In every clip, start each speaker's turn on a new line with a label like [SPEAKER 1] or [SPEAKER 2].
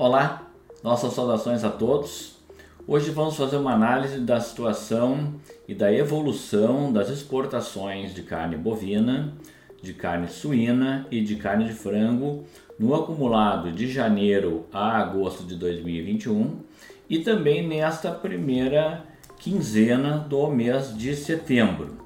[SPEAKER 1] Olá, nossas saudações a todos. Hoje vamos fazer uma análise da situação e da evolução das exportações de carne bovina, de carne suína e de carne de frango no acumulado de janeiro a agosto de 2021 e também nesta primeira quinzena do mês de setembro.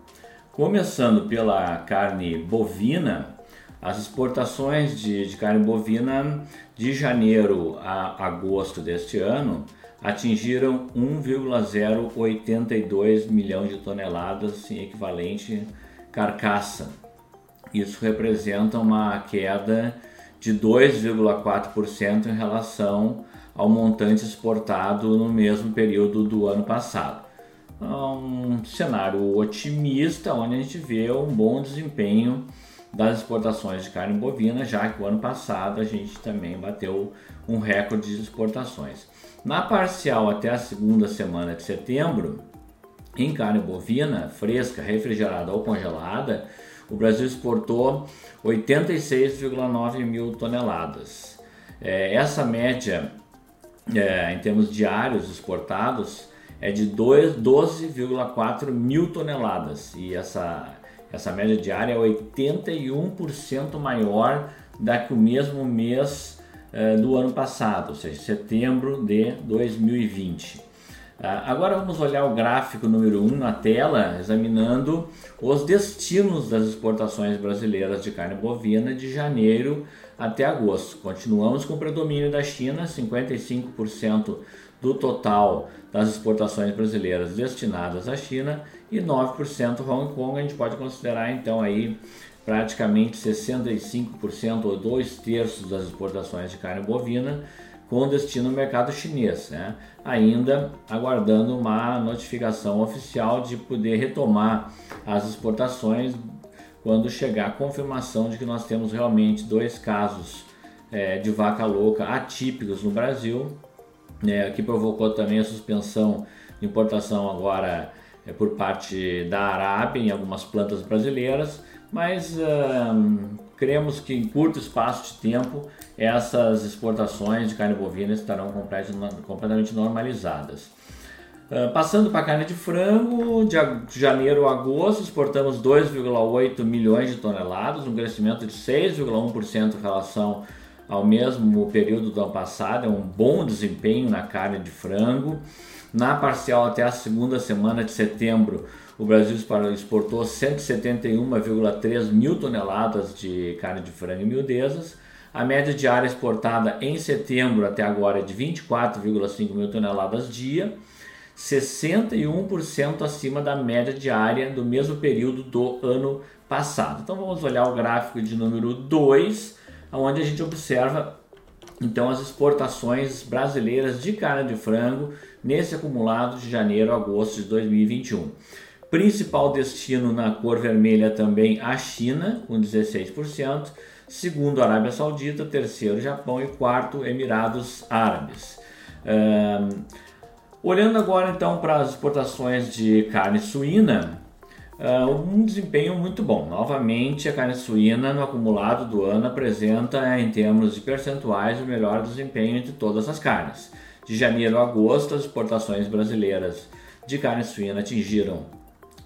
[SPEAKER 1] Começando pela carne bovina, as exportações de, de carne bovina de janeiro a agosto deste ano atingiram 1,082 milhão de toneladas em equivalente carcaça. Isso representa uma queda de 2,4% em relação ao montante exportado no mesmo período do ano passado. Um cenário otimista, onde a gente vê um bom desempenho das exportações de carne bovina, já que o ano passado a gente também bateu um recorde de exportações. Na parcial até a segunda semana de setembro, em carne bovina, fresca, refrigerada ou congelada, o Brasil exportou 86,9 mil toneladas. É, essa média, é, em termos diários exportados, é de 12,4 mil toneladas e essa essa média diária é 81% maior da que o mesmo mês eh, do ano passado, ou seja, setembro de 2020. Ah, agora vamos olhar o gráfico número 1 um na tela, examinando os destinos das exportações brasileiras de carne bovina de janeiro até agosto. Continuamos com o predomínio da China, 55% do total das exportações brasileiras destinadas à China e 9% Hong Kong. A gente pode considerar então aí praticamente 65% ou dois terços das exportações de carne bovina com destino ao mercado chinês, né? ainda aguardando uma notificação oficial de poder retomar as exportações quando chegar a confirmação de que nós temos realmente dois casos é, de vaca louca atípicos no Brasil, né, que provocou também a suspensão de importação agora é, por parte da Arábia em algumas plantas brasileiras, mas uh, cremos que em curto espaço de tempo essas exportações de carne bovina estarão completamente normalizadas. Passando para a carne de frango, de janeiro a agosto exportamos 2,8 milhões de toneladas, um crescimento de 6,1% em relação ao mesmo período do ano passado, é um bom desempenho na carne de frango. Na parcial até a segunda semana de setembro, o Brasil exportou 171,3 mil toneladas de carne de frango e miudezas. A média diária exportada em setembro até agora é de 24,5 mil toneladas dia, 61% acima da média diária do mesmo período do ano passado. Então vamos olhar o gráfico de número 2, onde a gente observa então as exportações brasileiras de carne de frango nesse acumulado de janeiro a agosto de 2021. Principal destino na cor vermelha também a China, com 16%, segundo Arábia Saudita, terceiro Japão e quarto Emirados Árabes. Um, olhando agora então para as exportações de carne suína, Uh, um desempenho muito bom. Novamente, a carne suína no acumulado do ano apresenta, em termos de percentuais, o melhor desempenho entre todas as carnes. De janeiro a agosto, as exportações brasileiras de carne suína atingiram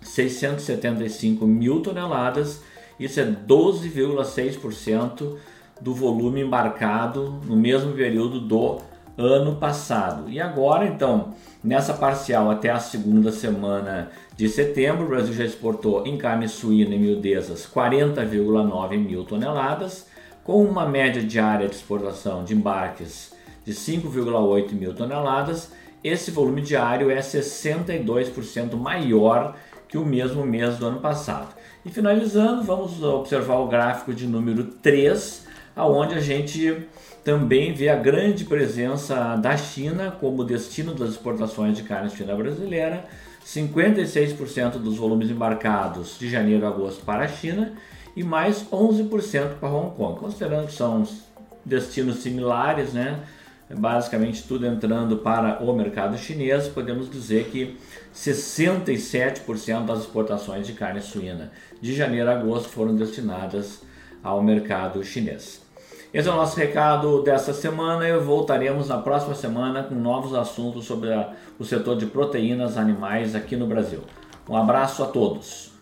[SPEAKER 1] 675 mil toneladas, isso é 12,6% do volume embarcado no mesmo período do ano passado. E agora, então, nessa parcial até a segunda semana de setembro, o Brasil já exportou em carne suína e miudezas 40,9 mil toneladas, com uma média diária de exportação de embarques de 5,8 mil toneladas. Esse volume diário é 62% maior que o mesmo mês do ano passado. E finalizando, vamos observar o gráfico de número 3, aonde a gente também vê a grande presença da China como destino das exportações de carne suína brasileira, 56% dos volumes embarcados de janeiro a agosto para a China e mais 11% para Hong Kong. Considerando que são destinos similares, né? basicamente tudo entrando para o mercado chinês, podemos dizer que 67% das exportações de carne suína de janeiro a agosto foram destinadas ao mercado chinês. Esse é o nosso recado dessa semana e voltaremos na próxima semana com novos assuntos sobre a, o setor de proteínas animais aqui no Brasil. Um abraço a todos.